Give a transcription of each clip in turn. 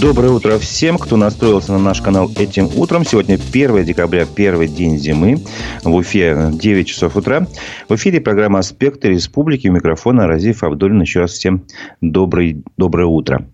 Доброе утро всем, кто настроился на наш канал этим утром. Сегодня 1 декабря, первый день зимы. В Уфе 9 часов утра. В эфире программа «Аспекты республики». У микрофона Разиф Абдулин. Еще раз всем добрый, доброе утро.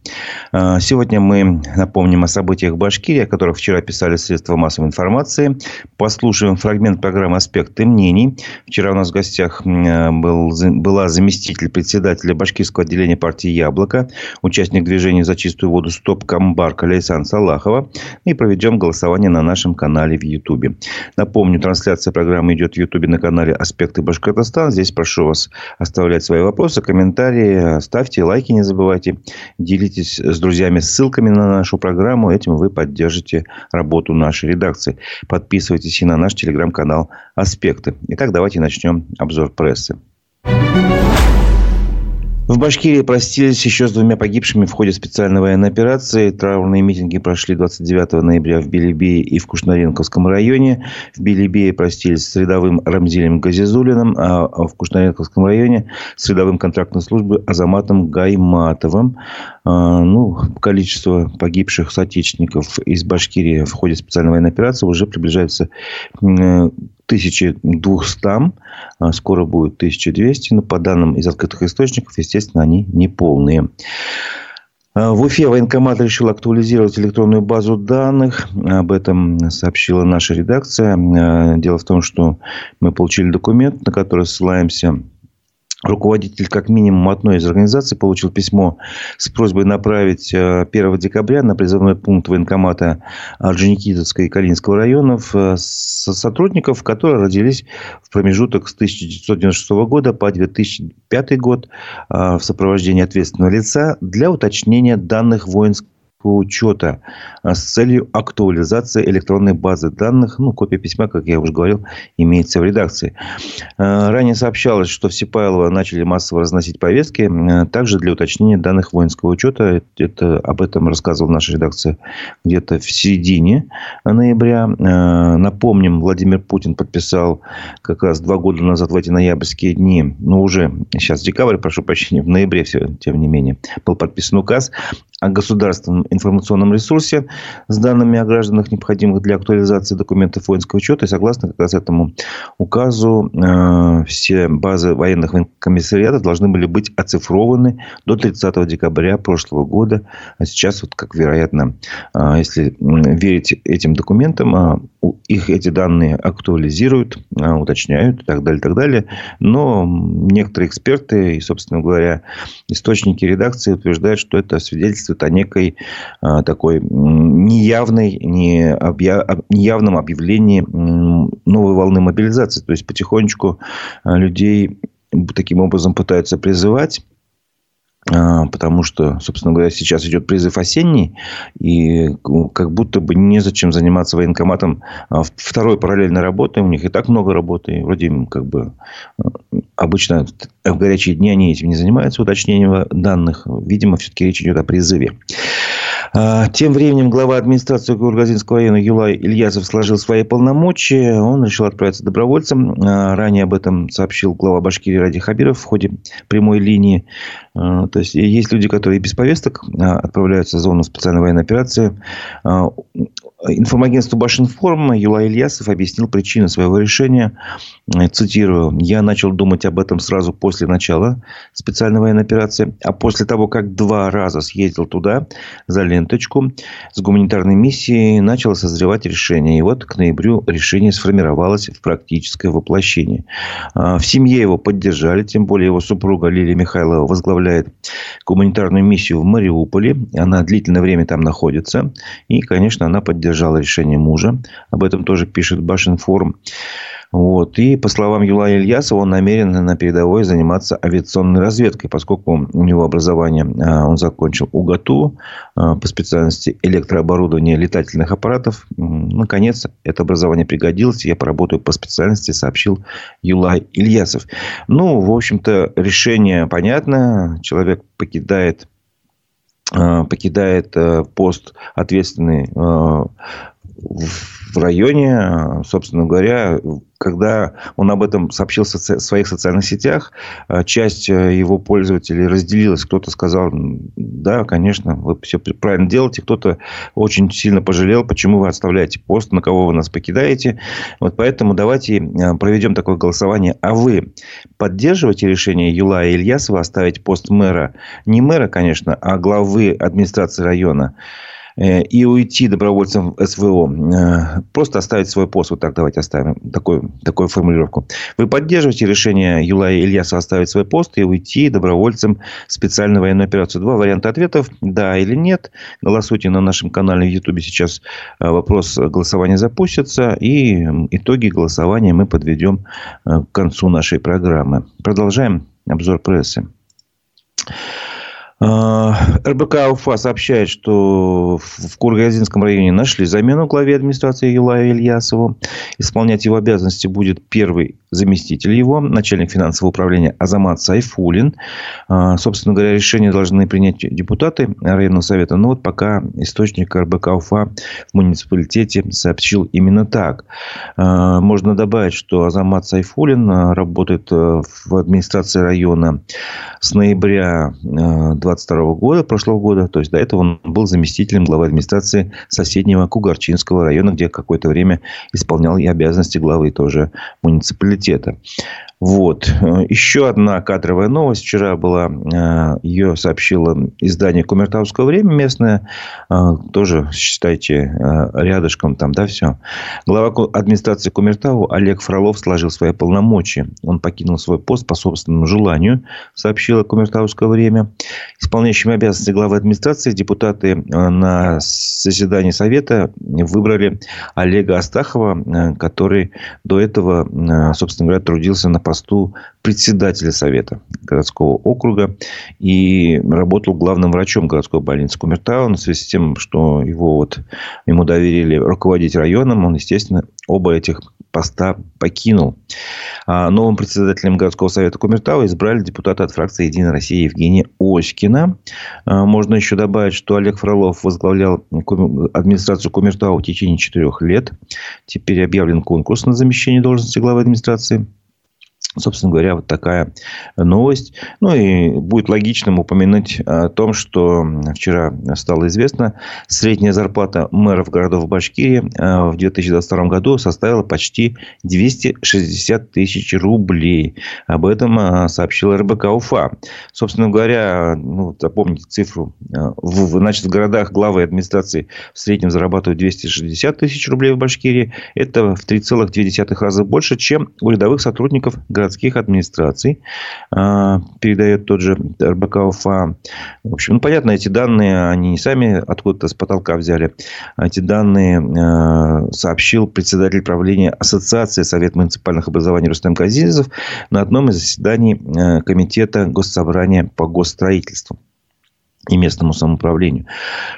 А, сегодня мы напомним о событиях в Башкирии, о которых вчера писали средства массовой информации. Послушаем фрагмент программы «Аспекты мнений». Вчера у нас в гостях был, была заместитель председателя Башкирского отделения партии «Яблоко», участник движения «За чистую воду. Стоп Камбарка Лейсан Салахова. И проведем голосование на нашем канале в Ютубе. Напомню, трансляция программы идет в Ютубе на канале «Аспекты Башкортостан». Здесь прошу вас оставлять свои вопросы, комментарии. Ставьте лайки, не забывайте. Делитесь с друзьями ссылками на нашу программу. Этим вы поддержите работу нашей редакции. Подписывайтесь и на наш телеграм-канал «Аспекты». Итак, давайте начнем обзор прессы. В Башкирии простились еще с двумя погибшими в ходе специальной военной операции. Траурные митинги прошли 29 ноября в Белебее и в Кушнаренковском районе. В Белебее простились с рядовым Рамзилем Газизулиным, а в Кушнаренковском районе с рядовым контрактной службы Азаматом Гайматовым. А, ну, количество погибших соотечественников из Башкирии в ходе специальной военной операции уже приближается к 1200. А, скоро будет 1200. Но по данным из открытых источников, естественно, они не полные. А, в Уфе военкомат решил актуализировать электронную базу данных. Об этом сообщила наша редакция. Дело в том, что мы получили документ, на который ссылаемся руководитель как минимум одной из организаций получил письмо с просьбой направить 1 э, декабря на призывной пункт военкомата Орджоникидзевского и Калининского районов э, сотрудников, которые родились в промежуток с 1996 года по 2005 год э, в сопровождении ответственного лица для уточнения данных воинского учета а, с целью актуализации электронной базы данных. Ну, копия письма, как я уже говорил, имеется в редакции. А, ранее сообщалось, что в Сипайлово начали массово разносить повестки. А, также для уточнения данных воинского учета. Это, об этом рассказывала наша редакция где-то в середине ноября. Напомним, Владимир Путин подписал как раз два года назад в эти ноябрьские дни, ну, уже сейчас декабрь, прошу прощения, в ноябре все, тем не менее, был подписан указ о государственном информационном ресурсе с данными о гражданах, необходимых для актуализации документов воинского учета. И согласно как раз этому указу, э, все базы военных комиссариатов должны были быть оцифрованы до 30 декабря прошлого года. А сейчас, вот как вероятно, э, если верить этим документам, э, их эти данные актуализируют, уточняют и так далее, и так далее. Но некоторые эксперты и, собственно говоря, источники редакции утверждают, что это свидетельствует о некой такой неявной, не объя... неявном объявлении новой волны мобилизации. То есть, потихонечку а, людей таким образом пытаются призывать а, потому что, собственно говоря, сейчас идет призыв осенний, и как будто бы незачем заниматься военкоматом второй параллельной работой. У них и так много работы. Вроде как бы обычно в горячие дни они этим не занимаются, уточнением данных. Видимо, все-таки речь идет о призыве. А, тем временем глава администрации Кургазинского района Юлай Ильясов сложил свои полномочия. Он решил отправиться добровольцем. А, ранее об этом сообщил глава Башкирии Ради Хабиров в ходе прямой линии. А, то есть, есть люди, которые без повесток отправляются в зону специальной военной операции. Информагентству Башинформ Юлай Ильясов объяснил причину своего решения. Цитирую. «Я начал думать об этом сразу после начала специальной военной операции. А после того, как два раза съездил туда, за ленточку, с гуманитарной миссией, начало созревать решение. И вот к ноябрю решение сформировалось в практическое воплощение. А, в семье его поддержали. Тем более, его супруга Лилия Михайлова возглавляет гуманитарную миссию в Мариуполе. Она длительное время там находится. И, конечно, она поддержала поддержала решение мужа. Об этом тоже пишет Башинформ. Вот. И, по словам Юлая Ильясова, он намерен на передовой заниматься авиационной разведкой, поскольку у него образование, а, он закончил УГАТУ а, по специальности электрооборудование летательных аппаратов. Наконец, это образование пригодилось. Я поработаю по специальности, сообщил Юлай Ильясов. Ну, в общем-то, решение понятно. Человек покидает покидает э, пост ответственный э, в районе, собственно говоря, когда он об этом сообщил в своих социальных сетях, э, часть э, его пользователей разделилась. Кто-то сказал, да, конечно, вы все правильно делаете. Кто-то очень сильно пожалел, почему вы оставляете пост, на кого вы нас покидаете. Вот поэтому давайте э, проведем такое голосование. А вы поддерживаете решение Юлая Ильясова оставить пост мэра? Не мэра, конечно, а главы администрации района. Э, и уйти добровольцем в СВО. Э, просто оставить свой пост. Вот так давайте оставим такую, такую формулировку. Вы поддерживаете решение Юлая Ильяса оставить свой пост и уйти добровольцем в специальную военную операцию? Два варианта ответов. Да или нет. Голосуйте на нашем канале в Ютубе. Сейчас э, вопрос голосования запустится. И итоги голосования мы подведем к концу нашей программы. Продолжаем обзор прессы. А, РБК УФА сообщает, что в Кургазинском районе нашли замену главе администрации Юлаю Ильясову. Исполнять его обязанности будет первый заместитель его, начальник финансового управления Азамат Сайфулин. А, собственно говоря, решение должны принять депутаты районного совета. Но вот пока источник РБК УФА в муниципалитете сообщил именно так. А, можно добавить, что Азамат Сайфулин работает э, в администрации района с ноября 2022 э, года, прошлого года. То есть, до этого он был заместителем главы администрации соседнего Кугарчинского района, где какое-то время исполнял и обязанности главы тоже муниципалитета университета. Вот. Еще одна кадровая новость. Вчера была, э, ее сообщило издание Кумертауское время местное. Э, тоже, считайте, э, рядышком там, да, все. Глава администрации Кумертау Олег Фролов сложил свои полномочия. Он покинул свой пост по собственному желанию, сообщило Кумертауское время. Исполняющими обязанности главы администрации депутаты на заседании Совета выбрали Олега Астахова, который до этого, собственно говоря, трудился на посту председателя Совета городского округа и работал главным врачом городской больницы Кумертау. В связи с тем, что его вот, ему доверили руководить районом, он, естественно, оба этих поста покинул. А новым председателем городского совета Кумертау избрали депутата от фракции «Единая Россия» Евгения Оськина. А можно еще добавить, что Олег Фролов возглавлял администрацию Кумертау в течение четырех лет. Теперь объявлен конкурс на замещение должности главы администрации. Собственно говоря, вот такая новость. Ну, и будет логичным упомянуть о том, что вчера стало известно, средняя зарплата мэров городов Башкирии э, в 2022 году составила почти 260 тысяч рублей. Об этом э, сообщил РБК УФА. Собственно говоря, ну, запомните цифру. Э, в, значит, в городах главы администрации в среднем зарабатывают 260 тысяч рублей в Башкирии. Это в 3,2 раза больше, чем у рядовых сотрудников городов городских администраций, а, передает тот же РБК УФА. В общем, ну, понятно, эти данные, они не сами откуда-то с потолка взяли. Эти данные а, сообщил председатель правления Ассоциации Совет муниципальных образований Рустам Казинцев на одном из заседаний а, Комитета Госсобрания по госстроительству и местному самоуправлению.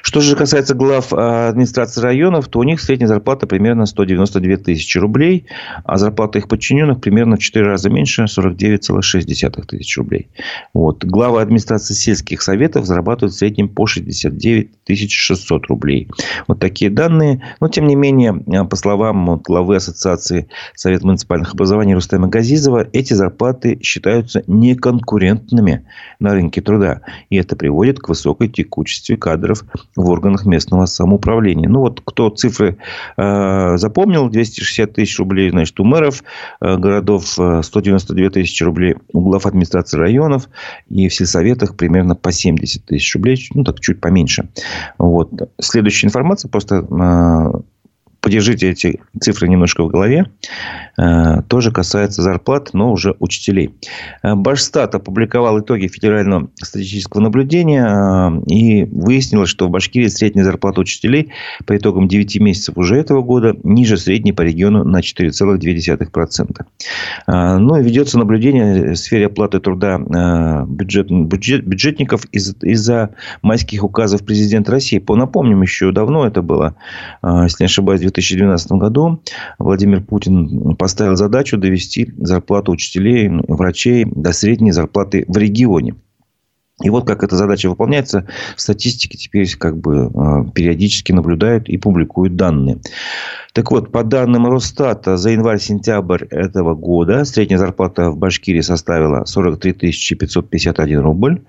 Что же касается глав а, администрации районов, то у них средняя зарплата примерно 192 тысячи рублей, а зарплата их подчиненных примерно в 4 раза меньше, 49,6 тысяч рублей. Вот. Главы администрации сельских советов зарабатывают в среднем по 69 600 рублей. Вот такие данные. Но, тем не менее, а, по словам главы Ассоциации Совет муниципальных образований Рустема Газизова, эти зарплаты считаются неконкурентными на рынке труда. И это приводит к высокой текучести кадров в органах местного самоуправления. Ну, вот кто цифры э, запомнил, 260 тысяч рублей, значит, у мэров э, городов, 192 э, тысячи рублей у глав администрации районов и в сельсоветах примерно по 70 тысяч рублей, ну, так чуть поменьше. Вот. Следующая информация просто э, подержите эти цифры немножко в голове. Э, тоже касается зарплат, но уже учителей. Э, Башстат опубликовал итоги федерального статистического наблюдения э, и выяснилось, что в Башкирии средняя зарплата учителей по итогам 9 месяцев уже этого года ниже средней по региону на 4,2%. Ну и ведется наблюдение в сфере оплаты труда бюджет, бюджет, бюджетников из, из-за майских указов президента России. Напомним, еще давно это было, если не ошибаюсь, 2012 году Владимир Путин поставил задачу довести зарплату учителей, врачей до средней зарплаты в регионе. И вот как эта задача выполняется, статистики теперь как бы э, периодически наблюдают и публикуют данные. Так вот, по данным Росстата, за январь-сентябрь этого года средняя зарплата в Башкирии составила 43 551 рубль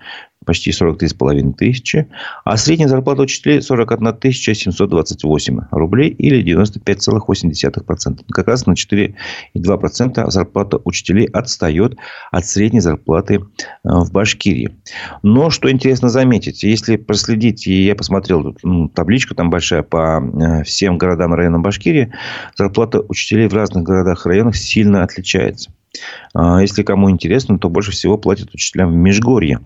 почти 43,5 тысячи, а средняя зарплата учителей 41 728 рублей или 95,8%. Как раз на 4,2% зарплата учителей отстает от средней зарплаты э, в Башкирии. Но, что интересно заметить, если проследить, и я посмотрел ну, табличку там большая по э, всем городам и районам Башкирии, зарплата учителей в разных городах и районах сильно отличается. А, если кому интересно, то больше всего платят учителям в Межгорье.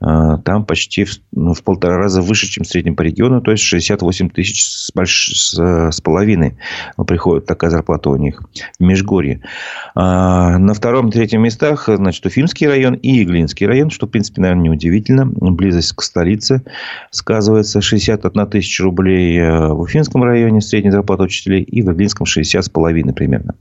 А, там почти в, ну, в полтора раза выше, чем в среднем по региону, то есть 68 тысяч с, больш... с, с половиной приходит такая зарплата у них в Межгорье. А, на втором третьем местах, значит, Уфимский район и Иглинский район, что, в принципе, наверное, неудивительно. Близость к столице сказывается 61 тысяча рублей э, в Уфимском районе средняя зарплата учителей и в Иглинском 60 с половиной примерно.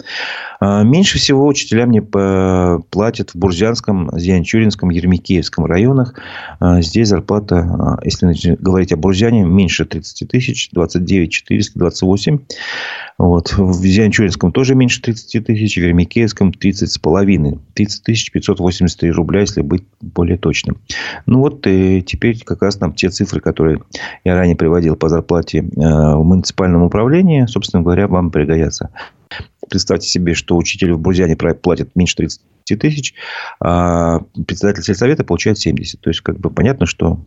Меньше всего учителям не платят в Бурзянском, Зианчуринском, Ермикеевском районах. А, здесь зарплата, а, если говорить о Бурзяне, меньше 30 тысяч, 29 428. Вот. В Зианчуринском тоже меньше 30 тысяч, в Ермикеевском 30 с половиной. 30 тысяч 583 рубля, если быть более точным. Ну вот и теперь как раз нам те цифры, которые я ранее приводил по зарплате в муниципальном управлении, собственно говоря, вам пригодятся. Представьте себе, что учитель в Бурзяне платит меньше 30 тысяч, а председатель сельсовета получает 70. То есть, как бы понятно, что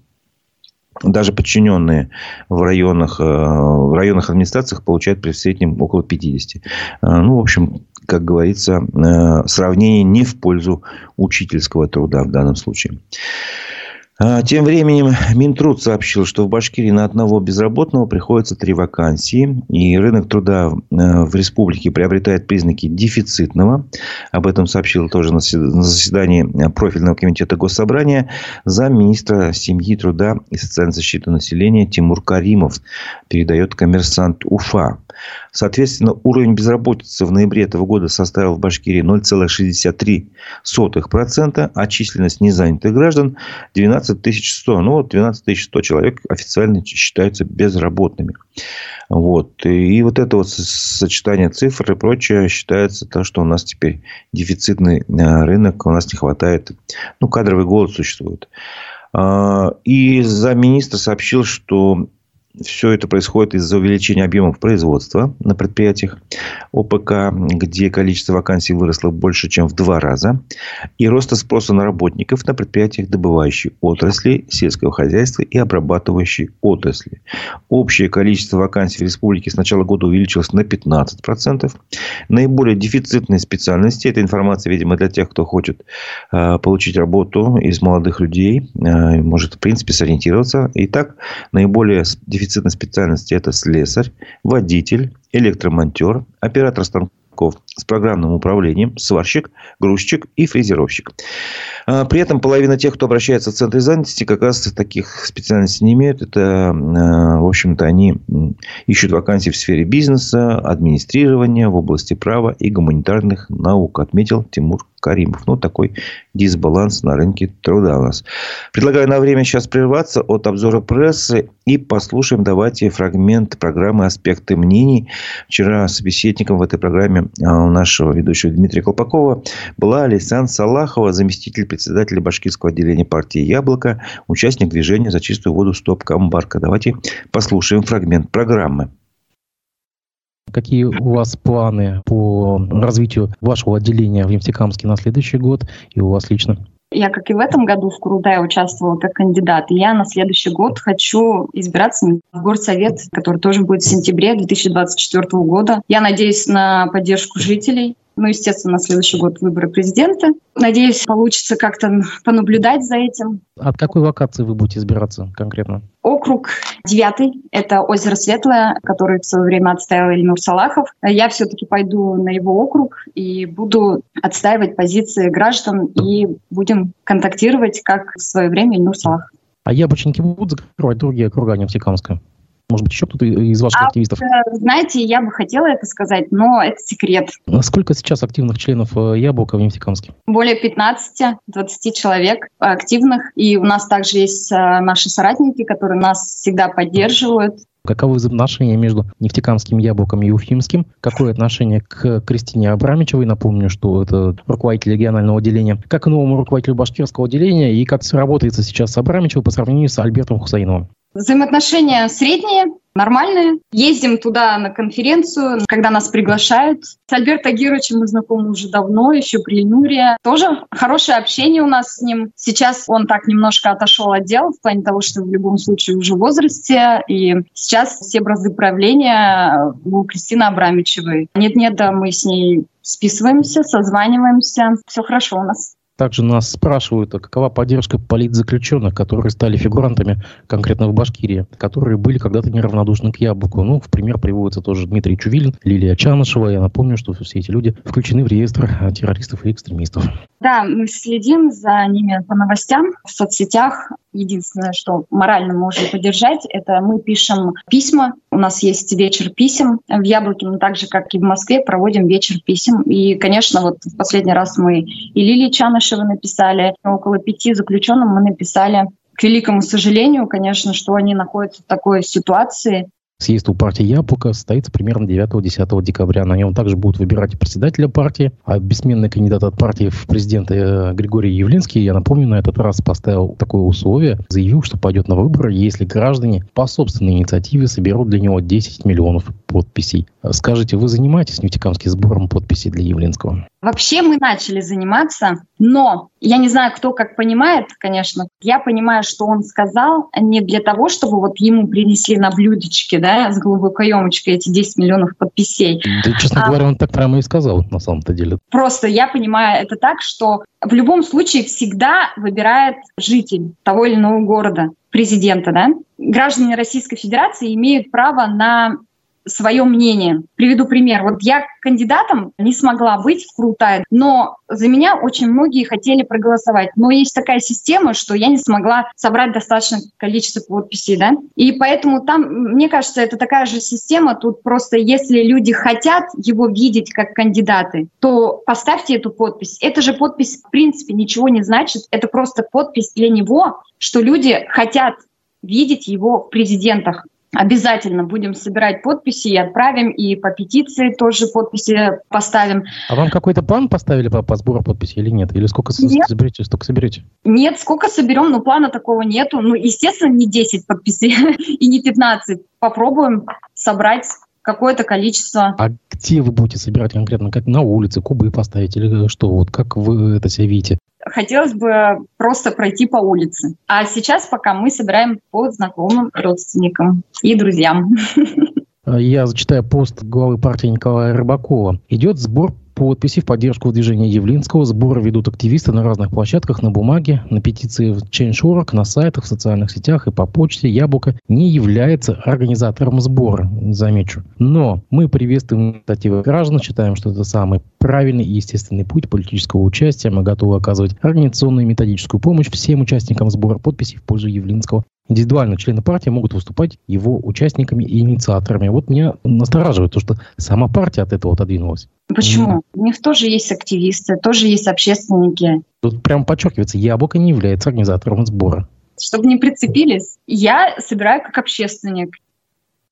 даже подчиненные в районах, э, в районных администрациях получают при среднем около 50. Э, ну, в общем, как говорится, э, сравнение не в пользу учительского труда в данном случае. А, тем временем Минтруд сообщил, что в Башкирии на одного безработного приходится три вакансии. И рынок труда э, в республике приобретает признаки дефицитного. Об этом сообщил тоже на заседании профильного комитета Госсобрания замминистра семьи, труда и социальной защиты населения Тимур Каримов. Передает коммерсант УФА. Соответственно, уровень безработицы в ноябре этого года составил в Башкирии 0,63%, а численность незанятых граждан 12 100. Ну, вот 12 100 человек официально считаются безработными. Вот. И вот это вот сочетание цифр и прочее считается то, что у нас теперь дефицитный э, рынок, у нас не хватает, ну, кадровый голод существует. А, и замминистра сообщил, что все это происходит из-за увеличения объемов производства на предприятиях ОПК, где количество вакансий выросло больше, чем в два раза. И роста спроса на работников на предприятиях добывающей отрасли, сельского хозяйства и обрабатывающей отрасли. Общее количество вакансий в республике с начала года увеличилось на 15%. Наиболее дефицитные специальности, это информация, видимо, для тех, кто хочет э, получить работу из молодых людей, э, может, в принципе, сориентироваться. Итак, наиболее дефицитные дефицитной специальности это слесарь, водитель, электромонтер, оператор станков с программным управлением, сварщик, грузчик и фрезеровщик. А, при этом половина тех, кто обращается в центре занятости, как раз таких специальностей не имеют. Это, а, в общем-то, они ищут вакансии в сфере бизнеса, администрирования, в области права и гуманитарных наук, отметил Тимур Каримов. Ну, такой дисбаланс на рынке труда у нас. Предлагаю на время сейчас прерваться от обзора прессы и послушаем, давайте, фрагмент программы «Аспекты мнений». Вчера собеседником в этой программе а, у нашего ведущего Дмитрия Колпакова была Алисан Салахова, заместитель председателя башкирского отделения партии «Яблоко», участник движения за чистую воду «Стоп Камбарка». Давайте послушаем фрагмент программы. Какие у вас планы по развитию вашего отделения в Нефтекамске на следующий год и у вас лично? Я, как и в этом году, в Курултае участвовала как кандидат. И я на следующий год хочу избираться в горсовет, который тоже будет в сентябре 2024 года. Я надеюсь на поддержку жителей. Ну, естественно, на следующий год выборы президента. Надеюсь, получится как-то понаблюдать за этим. От какой локации вы будете избираться конкретно? Округ девятый. Это озеро Светлое, который в свое время отстаивал Ильнур Салахов. Я все-таки пойду на его округ и буду отстаивать позиции граждан и будем контактировать, как в свое время Ильнур Салахов. А яблочники будут закрывать другие округа Нефтекамска? Может быть, еще кто-то из ваших а, активистов? Знаете, я бы хотела это сказать, но это секрет. Сколько сейчас активных членов Яблока в Нефтекамске? Более 15-20 человек активных. И у нас также есть наши соратники, которые нас всегда поддерживают. Каковы взаимоотношения между нефтекамским яблоком и уфимским? Какое отношение к Кристине Абрамичевой? Напомню, что это руководитель регионального отделения. Как новому руководителю башкирского отделения и как работает сейчас с Абрамичевой по сравнению с Альбертом Хусаиновым? Взаимоотношения средние, нормальные. Ездим туда на конференцию, когда нас приглашают. С Альбертом Гировичем мы знакомы уже давно, еще при Ленуре. Тоже хорошее общение у нас с ним. Сейчас он так немножко отошел от дел, в плане того, что в любом случае уже в возрасте. И сейчас все бразды правления у Кристины Абрамичевой. Нет-нет, да, мы с ней списываемся, созваниваемся. Все хорошо у нас. Также нас спрашивают, а какова поддержка политзаключенных, которые стали фигурантами конкретно в Башкирии, которые были когда-то неравнодушны к яблоку. Ну, в пример приводится тоже Дмитрий Чувилин, Лилия Чанышева. Я напомню, что все эти люди включены в реестр террористов и экстремистов. Да, мы следим за ними по новостям в соцсетях. Единственное, что морально можем поддержать, это мы пишем письма. У нас есть вечер писем в Яблоке, мы так же, как и в Москве, проводим вечер писем. И, конечно, вот в последний раз мы и Лилии Чанышевой написали, около пяти заключенным мы написали к великому сожалению, конечно, что они находятся в такой ситуации, Съезд у партии Яблоко состоится примерно 9-10 декабря. На нем также будут выбирать председателя партии, а бессменный кандидат от партии в президенты э, Григорий Явлинский, я напомню, на этот раз поставил такое условие, заявил, что пойдет на выборы, если граждане по собственной инициативе соберут для него 10 миллионов подписей. Скажите, вы занимаетесь нефтекамским сбором подписей для Явлинского? Вообще мы начали заниматься, но я не знаю, кто как понимает, конечно. Я понимаю, что он сказал не для того, чтобы вот ему принесли на блюдечке, да, с голубой каемочкой эти 10 миллионов подписей. Да, честно а, говоря, он так прямо и сказал на самом-то деле. Просто я понимаю это так, что в любом случае всегда выбирает житель того или иного города президента, да. Граждане Российской Федерации имеют право на свое мнение. Приведу пример. Вот я кандидатом не смогла быть в Крутае, но за меня очень многие хотели проголосовать. Но есть такая система, что я не смогла собрать достаточное количество подписей, да. И поэтому там, мне кажется, это такая же система. Тут просто если люди хотят его видеть как кандидаты, то поставьте эту подпись. Эта же подпись в принципе ничего не значит. Это просто подпись для него, что люди хотят видеть его в президентах. Обязательно будем собирать подписи и отправим, и по петиции тоже подписи поставим. А вам какой-то план поставили по, по сбору подписей или нет? Или сколько нет. соберете, столько соберете? Нет, сколько соберем, но плана такого нету. Ну, естественно, не 10 подписей и не 15. Попробуем собрать какое-то количество. А где вы будете собирать конкретно? Как на улице, кубы поставить или что? Вот как вы это себе видите? хотелось бы просто пройти по улице. А сейчас пока мы собираем по знакомым, родственникам и друзьям. Я зачитаю пост главы партии Николая Рыбакова. Идет сбор подписи в поддержку движения Явлинского. Сборы ведут активисты на разных площадках, на бумаге, на петиции в Change.org, на сайтах, в социальных сетях и по почте. Яблоко не является организатором сбора, замечу. Но мы приветствуем инициативы граждан, считаем, что это самый правильный и естественный путь политического участия. Мы готовы оказывать организационную и методическую помощь всем участникам сбора подписей в пользу Явлинского индивидуально члены партии могут выступать его участниками и инициаторами. Вот меня настораживает то, что сама партия от этого отодвинулась. Почему? У них тоже есть активисты, тоже есть общественники. Тут прям подчеркивается, яблоко не является организатором сбора. Чтобы не прицепились, я собираю как общественник.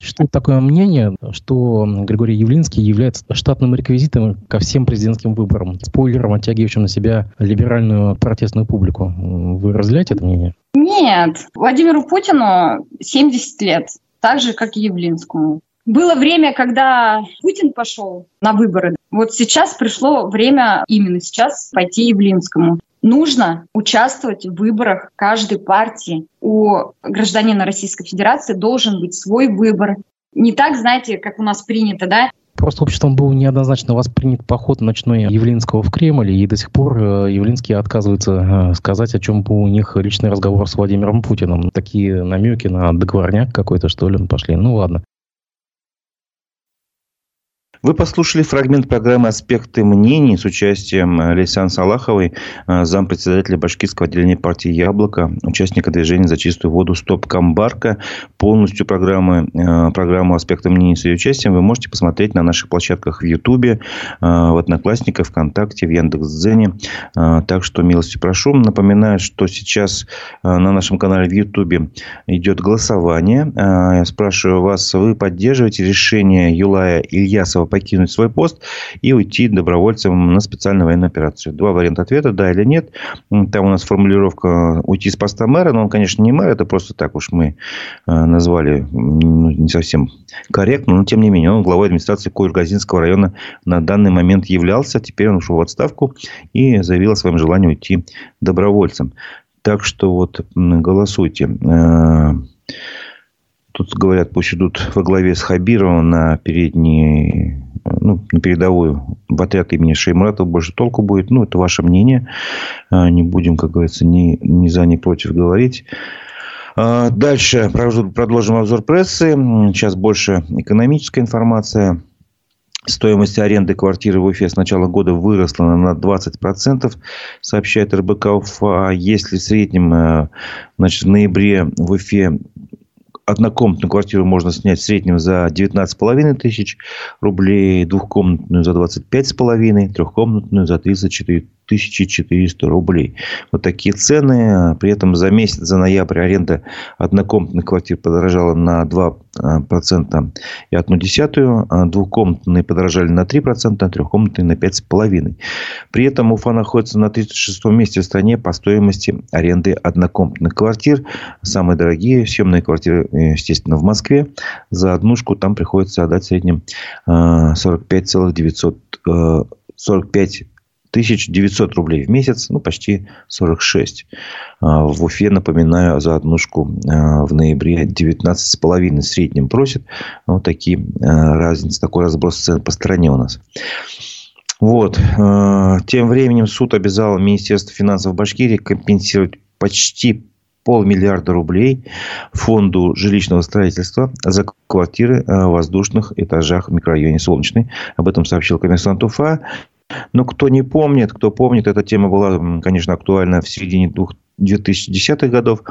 Существует такое мнение, что Григорий Явлинский является штатным реквизитом ко всем президентским выборам, спойлером, оттягивающим на себя либеральную протестную публику. Вы разделяете это мнение? Нет. Владимиру Путину 70 лет, так же, как и Явлинскому. Было время, когда Путин пошел на выборы. Вот сейчас пришло время именно сейчас пойти Явлинскому. Нужно участвовать в выборах каждой партии. У гражданина Российской Федерации должен быть свой выбор. Не так, знаете, как у нас принято, да, Просто обществом был неоднозначно воспринят поход ночной Явлинского в Кремль, и до сих пор э, Явлинский отказывается э, сказать, о чем был у них личный разговор с Владимиром Путиным. Такие намеки на договорняк какой-то, что ли, пошли. Ну ладно. Вы послушали фрагмент программы «Аспекты мнений» с участием Лейсан Салаховой, э, зампредседателя башкирского отделения партии «Яблоко», участника движения за чистую воду «Стоп Камбарка». Полностью программы, э, программу «Аспекты мнений» с ее участием вы можете посмотреть на наших площадках в Ютубе, э, в Одноклассниках, ВКонтакте, в Яндекс.Дзене. Так что милости прошу. Напоминаю, что сейчас на нашем канале в Ютубе идет голосование. Я спрашиваю вас, вы поддерживаете решение Юлая Ильясова покинуть свой пост и уйти добровольцем на специальную военную операцию. Два варианта ответа, да или нет. Там у нас формулировка уйти с поста мэра, но он, конечно, не мэр, это просто так уж мы э, назвали ну, не совсем корректно, но тем не менее он главой администрации Кургазинского района на данный момент являлся, теперь он ушел в отставку и заявил о своем желании уйти добровольцем. Так что вот голосуйте. Тут говорят, пусть идут во главе с Хабировым на передние ну, на передовую в отряд имени Шеймуратова больше толку будет. Ну, это ваше мнение. А, не будем, как говорится, ни, ни за, ни против говорить. А, дальше продолжим обзор прессы. Сейчас больше экономическая информация. Стоимость аренды квартиры в Уфе с начала года выросла на 20%, сообщает РБК Уфа. Если в среднем э, значит, в ноябре в Уфе однокомнатную квартиру можно снять в среднем за 19,5 тысяч рублей, двухкомнатную за 25,5, трехкомнатную за 34 1400 рублей. Вот такие цены. При этом за месяц, за ноябрь аренда однокомнатных квартир подорожала на 2% а, и одну десятую. А двухкомнатные подорожали на 3%, а трехкомнатные на 5,5%. При этом Уфа находится на 36 месте в стране по стоимости аренды однокомнатных квартир. Самые дорогие съемные квартиры, естественно, в Москве. За однушку там приходится отдать в среднем 45,900 45 1900 рублей в месяц, ну, почти 46. А, в Уфе, напоминаю, за однушку а, в ноябре 19,5 в среднем просит. Вот такие а, разницы, такой разброс цен по стране у нас. Вот. Тем временем суд обязал Министерство финансов Башкирии компенсировать почти полмиллиарда рублей фонду жилищного строительства за квартиры в воздушных этажах в микрорайоне Солнечный. Об этом сообщил коммерсант Уфа. Но кто не помнит, кто помнит, эта тема была, конечно, актуальна в середине двух 2010-х годов.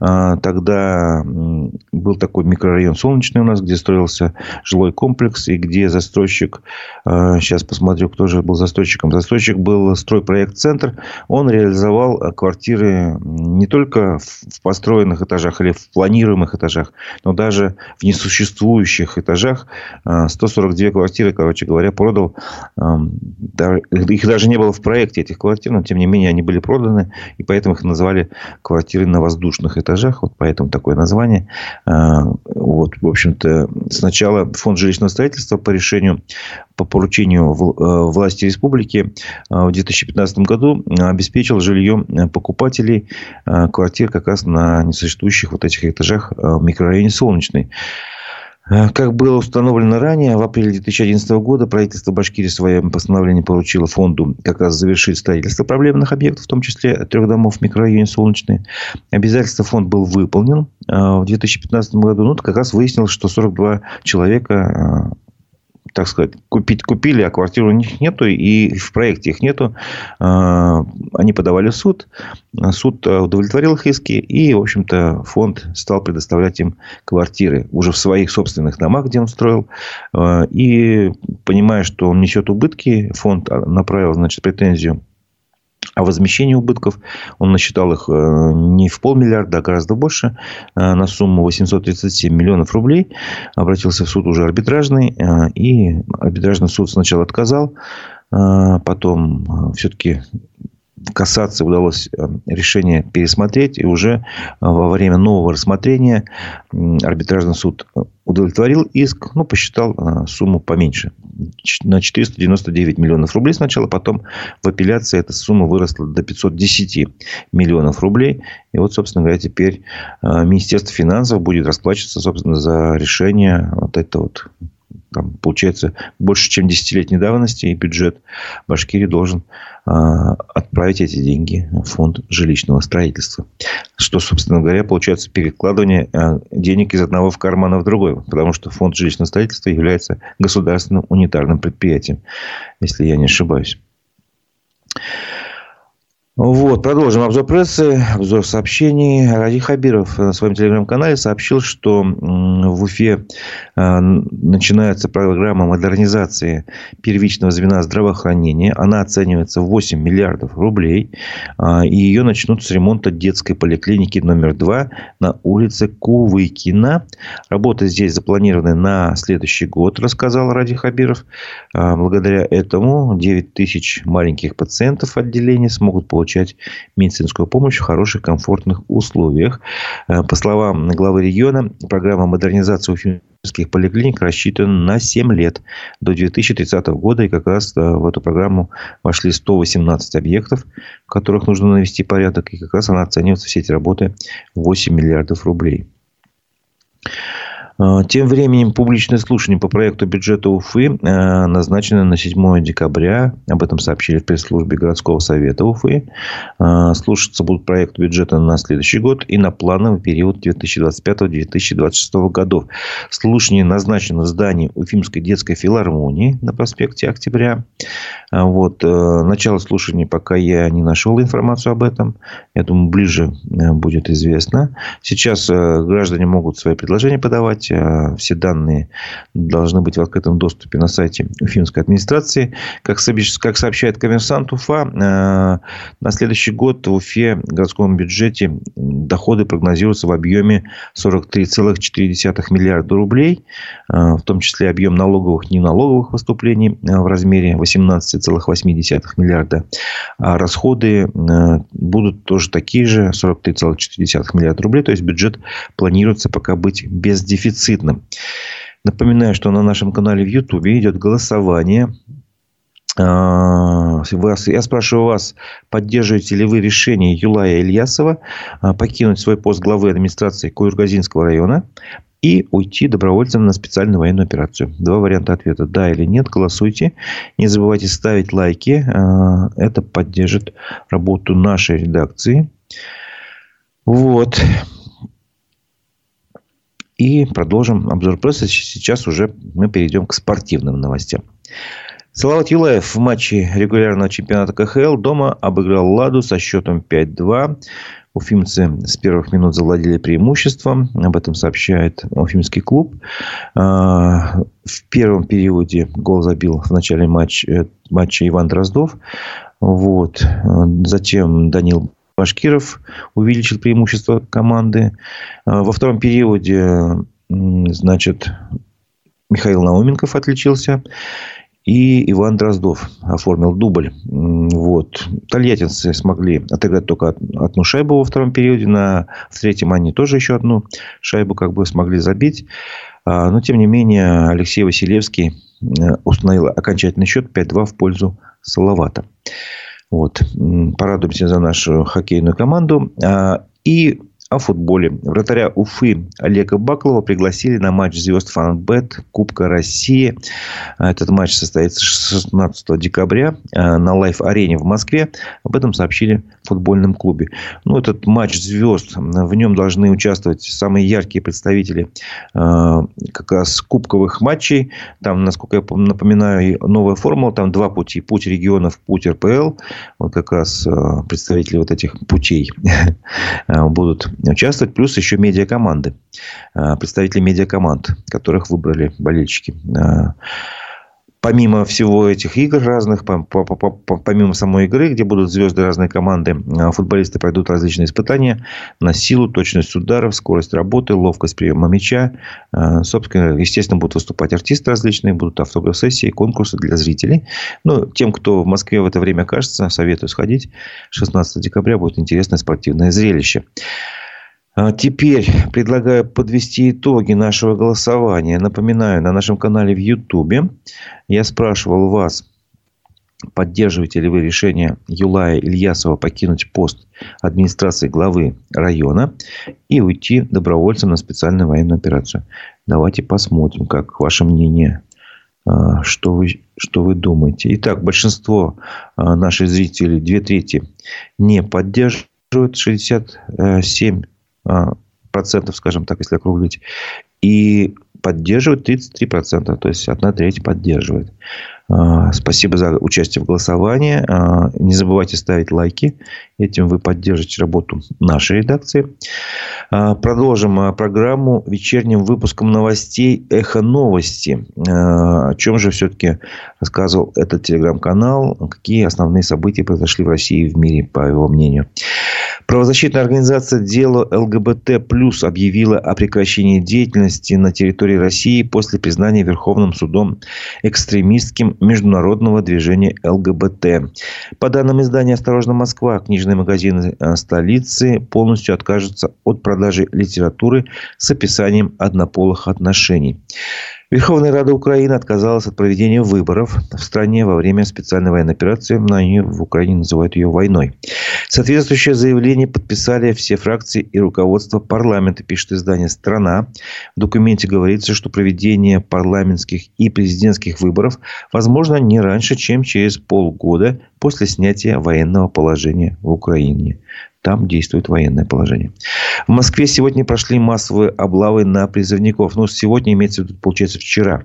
А, тогда был такой микрорайон Солнечный у нас, где строился жилой комплекс, и где застройщик, а, сейчас посмотрю, кто же был застройщиком. Застройщик был стройпроект «Центр». Он реализовал квартиры не только в построенных этажах или в планируемых этажах, но даже в несуществующих этажах. 142 а, квартиры, короче говоря, продал. Их даже не было в проекте этих квартир, но тем не менее они были проданы, и поэтому их называли называли квартиры на воздушных этажах. Вот поэтому такое название. А, вот, в общем-то, сначала фонд жилищного строительства по решению, по поручению э, власти республики а, в 2015 году обеспечил жильем покупателей а, квартир как раз на несуществующих вот этих этажах в микрорайоне Солнечный. Э, как было установлено ранее, в апреле 2011 года правительство Башкирии своим постановлением поручило фонду как раз завершить строительство проблемных объектов, в том числе трех домов в микрорайоне Солнечный. Обязательство фонд был выполнен э, в 2015 году. Ну, как раз выяснилось, что 42 человека э, так сказать, купить купили, а квартиру у них нету, и в проекте их нету. А, они подавали в суд. Суд удовлетворил их иски, и, в общем-то, фонд стал предоставлять им квартиры уже в своих собственных домах, где он строил. А, и, понимая, что он несет убытки, фонд направил, значит, претензию о возмещении убытков. Он насчитал их э, не в полмиллиарда, а гораздо больше, э, на сумму 837 миллионов рублей. Обратился в суд уже арбитражный, э, и арбитражный суд сначала отказал, потом все-таки касаться удалось решение пересмотреть. И уже во время нового рассмотрения арбитражный суд удовлетворил иск, ну, посчитал сумму поменьше на 499 миллионов рублей сначала, потом в апелляции эта сумма выросла до 510 миллионов рублей. И вот, собственно говоря, теперь Министерство финансов будет расплачиваться, собственно, за решение вот это вот там, получается, больше, чем десятилетней давности, и бюджет Башкирии должен а, отправить эти деньги в фонд жилищного строительства. Что, собственно говоря, получается перекладывание а, денег из одного в карман в другой. Потому что фонд жилищного строительства является государственным унитарным предприятием, если я не ошибаюсь. Вот, продолжим обзор прессы, обзор сообщений. Ради Хабиров на своем телеграм-канале сообщил, что в Уфе э, начинается программа модернизации первичного звена здравоохранения. Она оценивается в 8 миллиардов рублей. А, и ее начнут с ремонта детской поликлиники номер 2 на улице Кувыкина. Работы здесь запланированы на следующий год, рассказал Ради Хабиров. А, благодаря этому 9 тысяч маленьких пациентов отделения смогут получить получать медицинскую помощь в хороших, комфортных условиях. Э, по словам главы региона, программа модернизации уфимских поликлиник рассчитана на 7 лет до 2030 года. И как раз э, в эту программу вошли 118 объектов, в которых нужно навести порядок. И как раз она оценивается, все эти работы, 8 миллиардов рублей. А, тем временем публичное слушание по проекту бюджета Уфы а, назначено на 7 декабря. Об этом сообщили в пресс-службе городского совета Уфы. А, слушаться будут проект бюджета на следующий год и на плановый период 2025-2026 годов. Слушание назначено в здании Уфимской детской филармонии на проспекте Октября. Вот. Начало слушания пока я не нашел информацию об этом. Я думаю, ближе будет известно. Сейчас граждане могут свои предложения подавать есть э, все данные должны быть в открытом доступе на сайте Уфимской администрации. Как, как сообщает коммерсант Уфа, э, на следующий год в Уфе в городском бюджете доходы прогнозируются в объеме 43,4 миллиарда рублей, э, в том числе объем налоговых и неналоговых поступлений в размере 18,8 миллиарда. А расходы будут тоже такие же, 43,4 миллиарда рублей. То есть бюджет планируется пока быть без дефицита дефицитным. Напоминаю, что на нашем канале в Ютубе идет голосование. А, я спрашиваю вас, поддерживаете ли вы решение Юлая Ильясова а, покинуть свой пост главы администрации Куюргазинского района и уйти добровольцем на специальную военную операцию. Два варианта ответа. Да или нет. Голосуйте. Не забывайте ставить лайки. А, это поддержит работу нашей редакции. Вот. И продолжим обзор прессы. Сейчас уже мы перейдем к спортивным новостям. Салават Юлаев в матче регулярного чемпионата КХЛ дома обыграл Ладу со счетом 5-2. Уфимцы с первых минут завладели преимуществом. Об этом сообщает Уфимский клуб. А, в первом периоде гол забил в начале матча, матча Иван Дроздов. Вот. Затем Данил Башкиров увеличил преимущество команды. А, во втором периоде, значит, Михаил Науменков отличился. И Иван Дроздов оформил дубль. Вот. Тольяттинцы смогли отыграть только одну шайбу во втором периоде. На, в третьем они тоже еще одну шайбу как бы смогли забить. А, но, тем не менее, Алексей Василевский э, установил окончательный счет 5-2 в пользу Салавата. Вот. Порадуемся за нашу хоккейную команду. А, и о футболе. Вратаря Уфы Олега Баклова пригласили на матч звезд Фанбет Кубка России. Этот матч состоится 16 декабря э, на лайф-арене в Москве. Об этом сообщили в футбольном клубе. Ну, этот матч звезд, в нем должны участвовать самые яркие представители э, как раз кубковых матчей. Там, насколько я напоминаю, новая формула. Там два пути. Путь регионов, путь РПЛ. Вот как раз представители вот этих путей будут участвовать, плюс еще медиакоманды, а, представители медиакоманд, которых выбрали болельщики. А, помимо всего этих игр разных, помимо самой игры, где будут звезды разной команды, а, футболисты пройдут различные испытания на силу, точность ударов, скорость работы, ловкость приема мяча. Собственно, естественно, будут выступать артисты различные, будут автограф-сессии, конкурсы для зрителей. Ну, тем, кто в Москве в это время окажется, советую сходить. 16 декабря будет интересное спортивное зрелище. А теперь предлагаю подвести итоги нашего голосования. Напоминаю, на нашем канале в Ютубе я спрашивал вас, поддерживаете ли вы решение Юлая Ильясова покинуть пост администрации главы района и уйти добровольцем на специальную военную операцию. Давайте посмотрим, как ваше мнение что вы, что вы думаете. Итак, большинство наших зрителей, две трети, не поддерживают 67 процентов, скажем так, если округлить. И поддерживают 33%, то есть одна треть поддерживает. А, спасибо за участие в голосовании. А, не забывайте ставить лайки. Этим вы поддержите работу нашей редакции. А, продолжим программу вечерним выпуском новостей «Эхо новости». О чем же все-таки рассказывал этот телеграм-канал? Какие основные события произошли в России и в мире, по его мнению? Правозащитная организация «Дело ЛГБТ+» объявила о прекращении деятельности на территории России после признания Верховным судом экстремистским международного движения ЛГБТ. По данным издания «Осторожно, Москва», книжные магазины э, столицы полностью откажутся от продажи литературы с описанием однополых отношений. Верховная Рада Украины отказалась от проведения выборов в стране во время специальной военной операции. Они в Украине называют ее войной. Соответствующее заявление подписали все фракции и руководство парламента, пишет издание «Страна». В документе говорится, что проведение парламентских и президентских выборов возможно не раньше, чем через полгода после снятия военного положения в Украине. Там действует военное положение. В Москве сегодня прошли массовые облавы на призывников. Ну, сегодня имеется в виду, получается, вчера.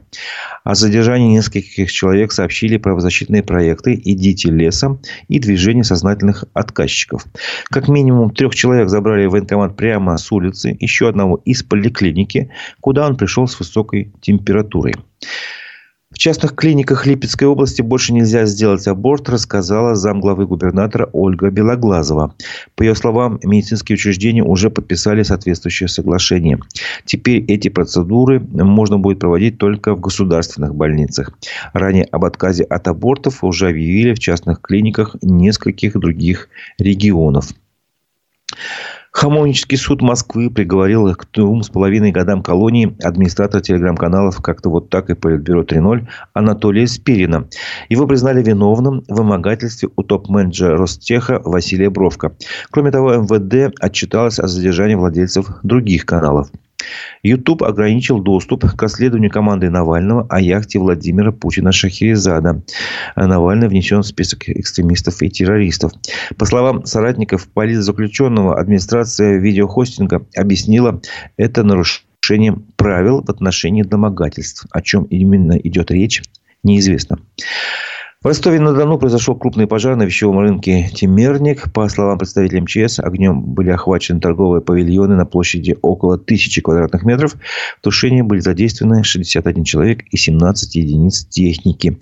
О задержании нескольких человек сообщили правозащитные проекты «Идите лесом» и «Движение сознательных отказчиков». Как минимум трех человек забрали в военкомат прямо с улицы, еще одного из поликлиники, куда он пришел с высокой температурой. Частных клиниках Липецкой области больше нельзя сделать аборт, рассказала замглавы губернатора Ольга Белоглазова. По ее словам, медицинские учреждения уже подписали соответствующее соглашение. Теперь эти процедуры можно будет проводить только в государственных больницах. Ранее об отказе от абортов уже объявили в частных клиниках нескольких других регионов. Хамонический суд Москвы приговорил их к двум с половиной годам колонии администратора телеграм-каналов «Как-то вот так» и «Политбюро 3.0» Анатолия Спирина. Его признали виновным в вымогательстве у топ-менеджера Ростеха Василия Бровка. Кроме того, МВД отчиталось о задержании владельцев других каналов. YouTube ограничил доступ к расследованию команды Навального о яхте Владимира Путина Шахерезада. Навальный внесен в список экстремистов и террористов. По словам соратников политзаключенного, администрация видеохостинга объяснила это нарушением правил в отношении домогательств. О чем именно идет речь, неизвестно. В Ростове-на-Дону произошел крупный пожар на вещевом рынке «Темерник». По словам представителей МЧС, огнем были охвачены торговые павильоны на площади около тысячи квадратных метров. В тушении были задействованы 61 человек и 17 единиц техники.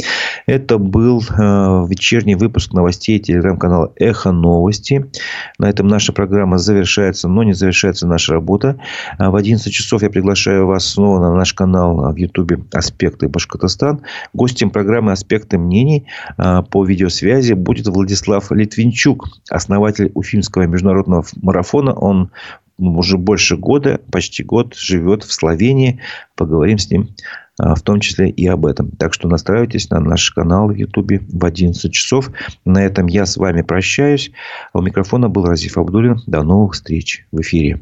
Это был э, вечерний выпуск новостей телеграм-канала «Эхо новости». На этом наша программа завершается, но не завершается наша работа. В 11 часов я приглашаю вас снова на наш канал в Ютубе «Аспекты Башкортостан». Гостем программы «Аспекты мнений» А, по видеосвязи будет Владислав Литвинчук, основатель Уфимского международного марафона. Он уже больше года, почти год живет в Словении. Поговорим с ним а, в том числе и об этом. Так что настраивайтесь на наш канал в Ютубе в 11 часов. На этом я с вами прощаюсь. А у микрофона был Разиф Абдулин. До новых встреч в эфире.